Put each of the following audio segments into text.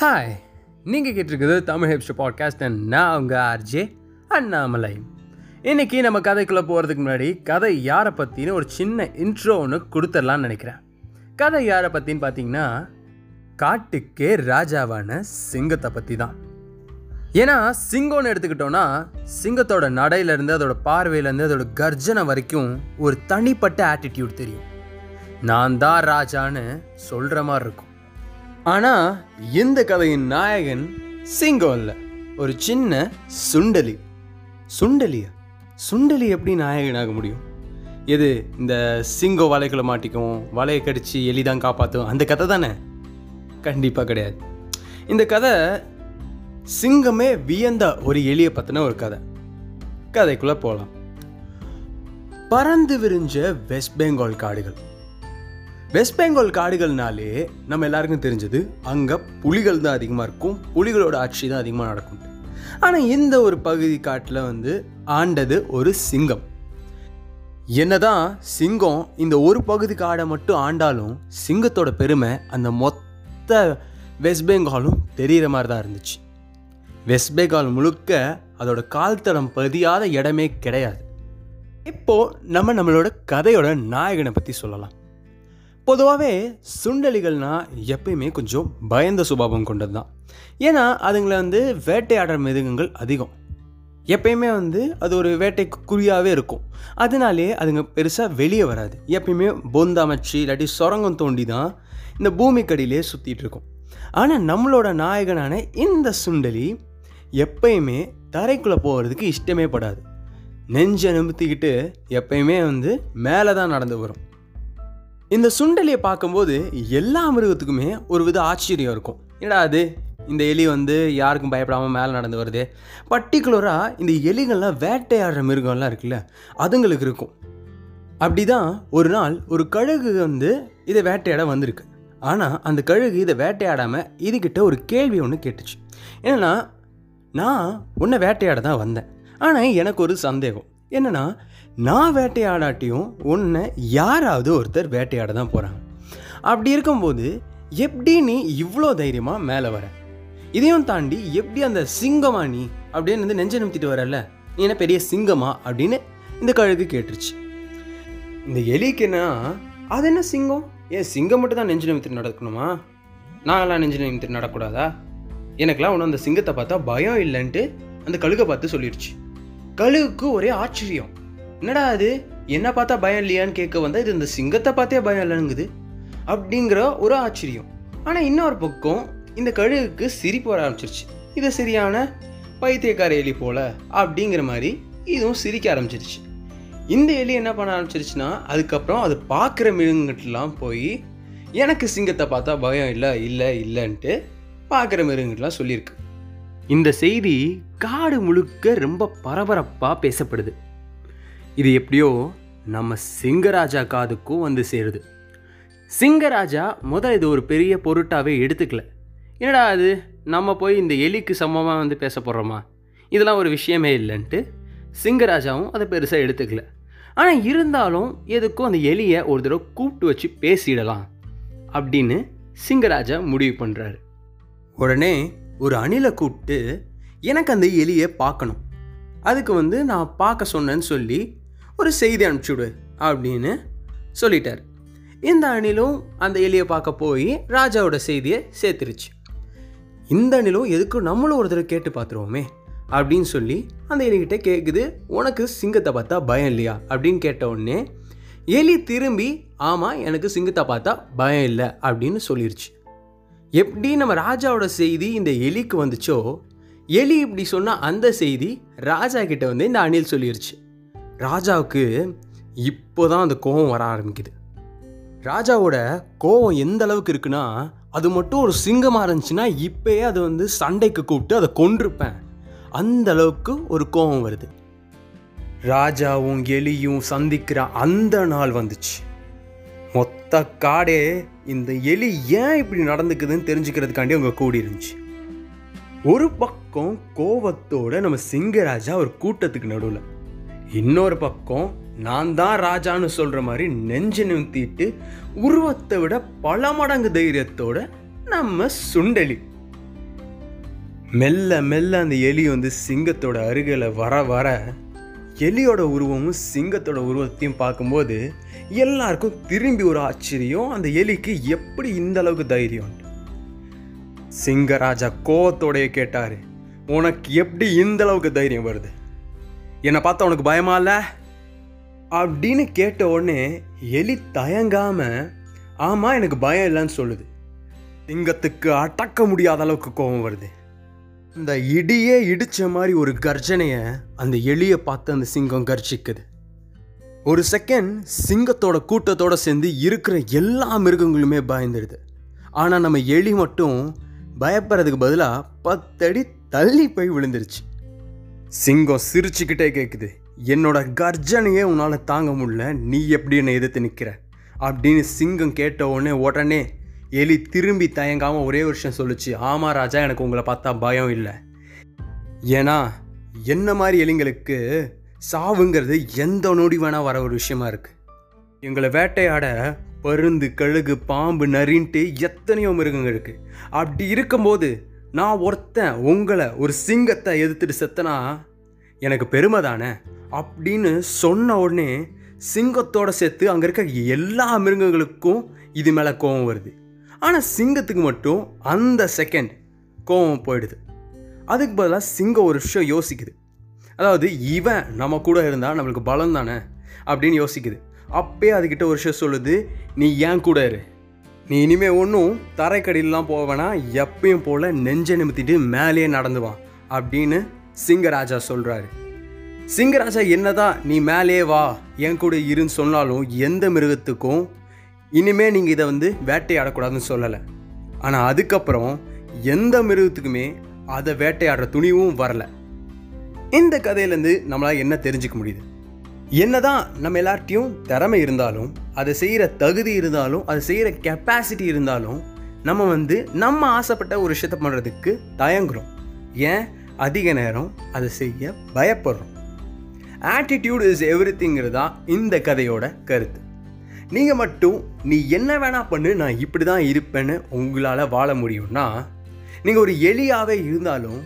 Hi நீங்கள் கேட்டிருக்குது Tamil hipster podcast and நான் உங்கள் ஆர்ஜே அண்ணாமலை. இன்னைக்கு நம்ம கதைக்குள்ளே போகிறதுக்கு முன்னாடி கதை யாரை பற்றினு ஒரு சின்ன இன்ட்ரோ ஒன்று கொடுத்துடலான்னு நினைக்கிறேன். கதை யாரை பற்றின்னு பார்த்தீங்கன்னா காட்டுக்கே ராஜாவான சிங்கத்தை பற்றி தான் ஏன்னா சிங்கம்னு எடுத்துக்கிட்டோன்னா சிங்கத்தோட நடையிலேருந்து அதோட பார்வையிலேருந்து அதோட கர்ஜனை வரைக்கும் ஒரு தனிப்பட்ட ஆட்டிடியூட் தெரியும். நான் தான் ராஜான்னு சொல்கிற மாதிரி இருக்கும். ஆனால் இந்த கதையின் நாயகன் சிங்கம் இல்லை ஒரு சின்ன சுண்டலி. சுண்டலியா? சுண்டலி எப்படி நாயகனாக முடியும்? எது இந்த சிங்கம் வலைக்குள்ள மாட்டிக்கும் வலையை கடிச்சு எலி தான் காப்பாற்றும் அந்த கதை தானே? கண்டிப்பாக கிடையாது. இந்த கதை சிங்கமே வியந்த ஒரு எலியை பற்றின ஒரு கதை. கதைக்குள்ளே போகலாம் பறந்து விரிஞ்ச வெஸ்ட் பெங்கால் காடுகள். வெஸ்ட் பெங்கால் காடுகள்னாலே நம்ம எல்லாருக்கும் தெரிஞ்சது அங்கே புலிகள் தான் அதிகமாக இருக்கும் புலிகளோட ஆட்சி தான் அதிகமாக நடக்கும். ஆனால் இந்த ஒரு பகுதி காட்டில் வந்து ஆண்டது ஒரு சிங்கம். என்னதான் சிங்கம் இந்த ஒரு பகுதி காடை மட்டும் ஆண்டாலும் சிங்கத்தோட பெருமை அந்த மொத்த வெஸ்ட் பெங்காலும் தெரிகிற மாதிரி தான் இருந்துச்சு. வெஸ்ட் பெங்கால் முழுக்க அதோட கால் தடம் பதியாத இடமே கிடையாது. இப்போ நம்ம நம்மளோட கதையோட நாயகனை பற்றி சொல்லலாம். பொதுவாகவே சுண்டலிகள்னால் எப்பயுமே கொஞ்சம் பயந்த சுபாவம் கொண்டது தான் ஏன்னா அதுங்களை வந்து வேட்டையாடுற மிருகங்கள் அதிகம். எப்பயுமே வந்து அது ஒரு வேட்டை குறியாகவே இருக்கும். அதனாலே அதுங்க பெருசாக வெளியே வராது. எப்பயுமே பொந்தமைச்சு இல்லாட்டி சுரங்கம் தோண்டி தான் இந்த பூமிக்கடியிலே சுற்றிட்டு இருக்கும். ஆனால் நம்மளோட நாயகனான இந்த சுண்டலி எப்பயுமே தரைக்குள்ளே போகிறதுக்கு இஷ்டமே படாது. நெஞ்சை நிமித்திக்கிட்டு எப்பயுமே வந்து மேலே தான் நடந்து வரும். இந்த சுண்டலியை பார்க்கும்போது எல்லா மிருகத்துக்குமே ஒரு வித ஆச்சரியம் இருக்கும். என்னடா அது? இந்த எலி வந்து யாருக்கும் பயப்படாமல் மேலே நடந்து வருது. பர்டிகுலராக இந்த எலிகள்லாம் வேட்டையாடுற மிருகம்லாம் இருக்குல்ல அதுங்களுக்கு இருக்கும். அப்படி தான் ஒரு நாள் ஒரு கழுகு வந்து இதை வேட்டையாட வந்திருக்கு. ஆனால் அந்த கழுகு இதை வேட்டையாடாமல் இதுகிட்ட ஒரு கேள்வி ஒன்று கேட்டுச்சு. என்னென்னா நான் உன்னை வேட்டையாட தான் வந்தேன். ஆனால் எனக்கு ஒரு சந்தேகம். என்னென்னா நான் வேட்டையாடாட்டியும் உன்னை யாராவது ஒருத்தர் வேட்டையாட தான் போகிறாங்க அப்படி இருக்கும்போது எப்படி நீ இவ்வளோ தைரியமாக மேலே வர? இதையும் தாண்டி எப்படி அந்த சிங்கமா நீ அப்படின்னு வந்து நெஞ்ச நிமித்திட்டு வரல நீ என்ன பெரிய சிங்கமா அப்படின்னு இந்த கழுகு கேட்டுருச்சு. இந்த எலிக்குன்னா அது என்ன சிங்கம்? ஏன் சிங்கம் மட்டும் தான் நெஞ்சு நிமித்திட்டு நடக்கணுமா? நான்லாம் நெஞ்சு நிமித்திட்டு நடக்கூடாதா? எனக்கெல்லாம் ஒன்றும் அந்த சிங்கத்தை பார்த்தா பயம் இல்லைன்ட்டு அந்த கழுகை பார்த்து சொல்லிடுச்சு கழுகுக்கு ஒரே ஆச்சரியம். என்னடா அது? என்ன பார்த்தா பயம் இல்லையான்னு கேட்க வந்தால் இது இந்த சிங்கத்தை பார்த்தே பயம் இல்லைங்குது அப்படிங்கிற ஒரு ஆச்சரியம். ஆனால் இன்னொரு பக்கம் இந்த கழுகுக்கு சிரிப்பு வர ஆரம்பிச்சிருச்சு. இது சரியான பைத்தியக்கார எலி போல அப்படிங்கிற மாதிரி இதுவும் சிரிக்க ஆரம்பிச்சிருச்சு. இந்த எலி என்ன பண்ண ஆரம்பிச்சிருச்சுன்னா அதுக்கப்புறம் அது பார்க்குற மிருகங்கட்டெலாம் போய் எனக்கு சிங்கத்தை பார்த்தா பயம் இல்லை இல்லை இல்லைன்ட்டு பார்க்குற மிருகங்கட்டெலாம் சொல்லியிருக்கு. இந்த செய்தி காடு முழுக்க ரொம்ப பரபரப்பாக பேசப்படுது. இது எப்படியோ நம்ம சிங்கராஜா காதுக்கும் வந்து சேருது. சிங்கராஜா முதல் இது ஒரு பெரிய பொருட்டாகவே எடுத்துக்கல. என்னடா அது? நம்ம போய் இந்த எலிக்கு சமமாக வந்து பேச போகிறோமா இதெல்லாம் ஒரு விஷயமே இல்லைன்ட்டு சிங்கராஜாவும் அதை பெருசாக எடுத்துக்கல. ஆனால் இருந்தாலும் எதுக்கும் அந்த எலியை ஒரு தடவை கூப்பிட்டு வச்சு பேசிடலாம் அப்படின்னு சிங்கராஜா முடிவு பண்ணுறாரு உடனே ஒரு அணிலை கூப்பிட்டு எனக்கு அந்த எலியை பார்க்கணும். அதுக்கு வந்து நான் பார்க்க சொன்னேன்னு சொல்லி ஒரு செய்தி அனுப்பிச்சுடு அப்படின்னு சொல்லிட்டார். இந்த அணிலும் அந்த எலியை பார்க்க போய் ராஜாவோட செய்தியை சேர்த்துருச்சு. இந்த அணிலும் எதுக்கு நம்மளும் ஒரு தடவை கேட்டு பார்த்துருவோமே அப்படின்னு சொல்லி அந்த எலிகிட்ட கேட்குது உனக்கு சிங்கத்தை பார்த்தா பயம் இல்லையா? அப்படின்னு கேட்ட உடனே எலி திரும்பி ஆமாம் எனக்கு சிங்கத்தை பார்த்தா பயம் இல்லை அப்படின்னு சொல்லிருச்சு. எப்படி நம்ம ராஜாவோட செய்தி இந்த எலிக்கு வந்துச்சோ எலி இப்படி சொன்ன அந்த செய்தி ராஜா கிட்ட வந்து இந்த அணில் சொல்லிருச்சு. ராஜாவுக்கு இப்போ தான் அந்த கோபம் வர ஆரம்பிக்குது. ராஜாவோட கோபம் எந்த அளவுக்கு இருக்குன்னா அது மட்டும் ஒரு சிங்கமாக இருந்துச்சுன்னா இப்போயே அது வந்து சண்டைக்கு கூப்பிட்டு அதை கொண்டிருப்பேன் அந்த அளவுக்கு ஒரு கோபம் வருது. ராஜாவும் எலியும் சந்திக்கிற அந்த நாள் வந்துச்சு. மொத்த காடே இந்த எலி ஏன் இப்படி நடந்துக்குதுன்னு தெரிஞ்சுக்கிறதுக்காண்டி அவங்க கூடி இருந்துச்சு ஒரு பக்கம் கோவத்தோட நம்ம சிங்கராஜா ஒரு கூட்டத்துக்கு நடுவில் இன்னொரு பக்கம் நான் தான் ராஜான்னு சொல்கிற மாதிரி நெஞ்சு நிறுத்திட்டு உருவத்தை விட பல மடங்கு தைரியத்தோட நம்ம சுண்டலி. மெல்ல மெல்ல அந்த எலி வந்து சிங்கத்தோட அருகில் வர வர எலியோட உருவமும் சிங்கத்தோட உருவத்தையும் பார்க்கும்போது எல்லாருக்கும் திரும்பி ஒரு ஆச்சரியம். அந்த எலிக்கு எப்படி இந்த அளவுக்கு தைரியம்? சிங்கராஜா கோவத்தோடைய கேட்டார் உனக்கு எப்படி இந்த அளவுக்கு தைரியம் வருது? என்னை பார்த்தா உனக்கு பயமா இல்லை? அப்படின்னு கேட்ட உடனே எலி தயங்காமல் ஆமாம் எனக்கு பயம் இல்லைன்னு சொல்லுது. சிங்கத்துக்கு அடக்க முடியாத அளவுக்கு கோபம் வருது. இந்த இடியே இடித்த மாதிரி ஒரு கர்ஜனையை அந்த எலியை பார்த்து அந்த சிங்கம் கர்ஜிக்குது. ஒரு செகண்ட் சிங்கத்தோட கூட்டத்தோடு சேர்ந்து இருக்கிற எல்லா மிருகங்களுமே பயந்துடுது. ஆனால் நம்ம எலி மட்டும் பயப்படுறதுக்கு பதிலாக பத்தடி தள்ளி போய் விழுந்துருச்சு. சிங்கம் சிரிச்சுக்கிட்டே கேட்குது என்னோட கர்ஜனையே உன்னால் தாங்க முடியல. நீ எப்படி என்னை எதிர்த்து நிற்கிற அப்படின்னு சிங்கம் கேட்ட உடனே உடனே எலி திரும்பி தயங்காமல் ஒரே விஷயம் சொல்லுச்சு. ஆமாம் ராஜா எனக்கு உங்களை பார்த்தா பயம் இல்லை. ஏன்னா என்ன மாதிரி எலிங்களுக்கு சாவுங்கிறது எந்த நொடி வேணால் வர ஒரு விஷயமா இருக்குது எங்களை வேட்டையாட பருந்து கழுகு பாம்பு நரின்ட்டு எத்தனையோ மிருகங்கள் இருக்குது அப்படி இருக்கும்போது நான் ஒருத்தன் உங்களை ஒரு சிங்கத்தை எதிர்த்துட்டு செத்தனா? எனக்கு பெருமை தானே? அப்படின்னு சொன்ன உடனே சிங்கத்தோட சேர்த்து அங்கே இருக்க எல்லா மிருகங்களுக்கும் இது மேலே கோபம் வருது. ஆனால் சிங்கத்துக்கு மட்டும் அந்த செகண்ட் கோபம் போயிடுது. அதுக்கு பதிலாக சிங்கம் ஒரு விஷயம் யோசிக்குது. அதாவது இவன் நம்ம கூட இருந்தால் நம்மளுக்கு பலம் தானே? அப்படின்னு யோசிக்குது. அப்பயே அதுக்கிட்ட ஒரு விஷயம் சொல்லுது நீ ஏன் கூட இரு? நீ இனிமே ஒன்றும் தரைக்கடியிலாம் போவேனா எப்பயும் போல் நெஞ்சை நிமித்திட்டு மேலேயே நடந்துவான் அப்படின்னு சிங்கராஜா சொல்கிறாரு சிங்கராஜா என்னதான் நீ மேலே வா என் கூட இருன்னு சொன்னாலும் எந்த மிருகத்துக்கும் இனிமே நீங்கள் இதை வந்து வேட்டையாடக்கூடாதுன்னு சொல்லலை. ஆனால் அதுக்கப்புறம் எந்த மிருகத்துக்குமே அதை வேட்டையாடுற துணிவும் வரல. இந்த கதையிலேருந்து நம்மளால் என்ன தெரிஞ்சுக்க முடியுது? என்னதான் நம்ம எல்லார்ட்டையும் திறமை இருந்தாலும் அதை செய்கிற தகுதி இருந்தாலும் அதை செய்கிற கெப்பாசிட்டி இருந்தாலும் நம்ம வந்து நம்ம ஆசைப்பட்ட ஒரு விஷயத்த பண்ணுறதுக்கு தயங்குறோம். ஏன்? அதிக நேரம் அதை செய்ய பயப்படுறோம். ஆட்டிடியூட் இஸ் எவ்ரி திங்கிறதா இந்த கதையோட கருத்து. நீங்கள் மட்டும் நீ என்ன வேணால் பண்ணு நான் இப்படி தான் இருப்பேன்னு உங்களால் வாழ முடியும்னா நீங்கள் ஒரு எலியாகவே இருந்தாலும்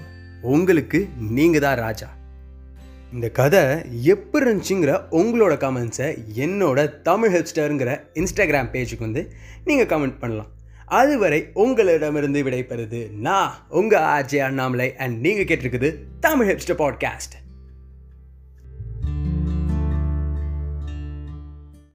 உங்களுக்கு நீங்கள் தான் ராஜா. இந்த கதை எப்படி இருந்துச்சுங்கிற உங்களோட கமெண்ட்ஸை என்னோட தமிழ் ஹெப்ஸ்டருங்கிற இன்ஸ்டாகிராம் பேஜுக்கு வந்து நீங்கள் கமெண்ட் பண்ணலாம். அதுவரை உங்களிடமிருந்து விடைபெறுது நான் உங்கள் ஆர்ஜே அண்ணாமலை அண்ட் நீங்கள் கேட்டிருக்குது தமிழ் ஹெப்ஸ்டர் பாட்காஸ்ட்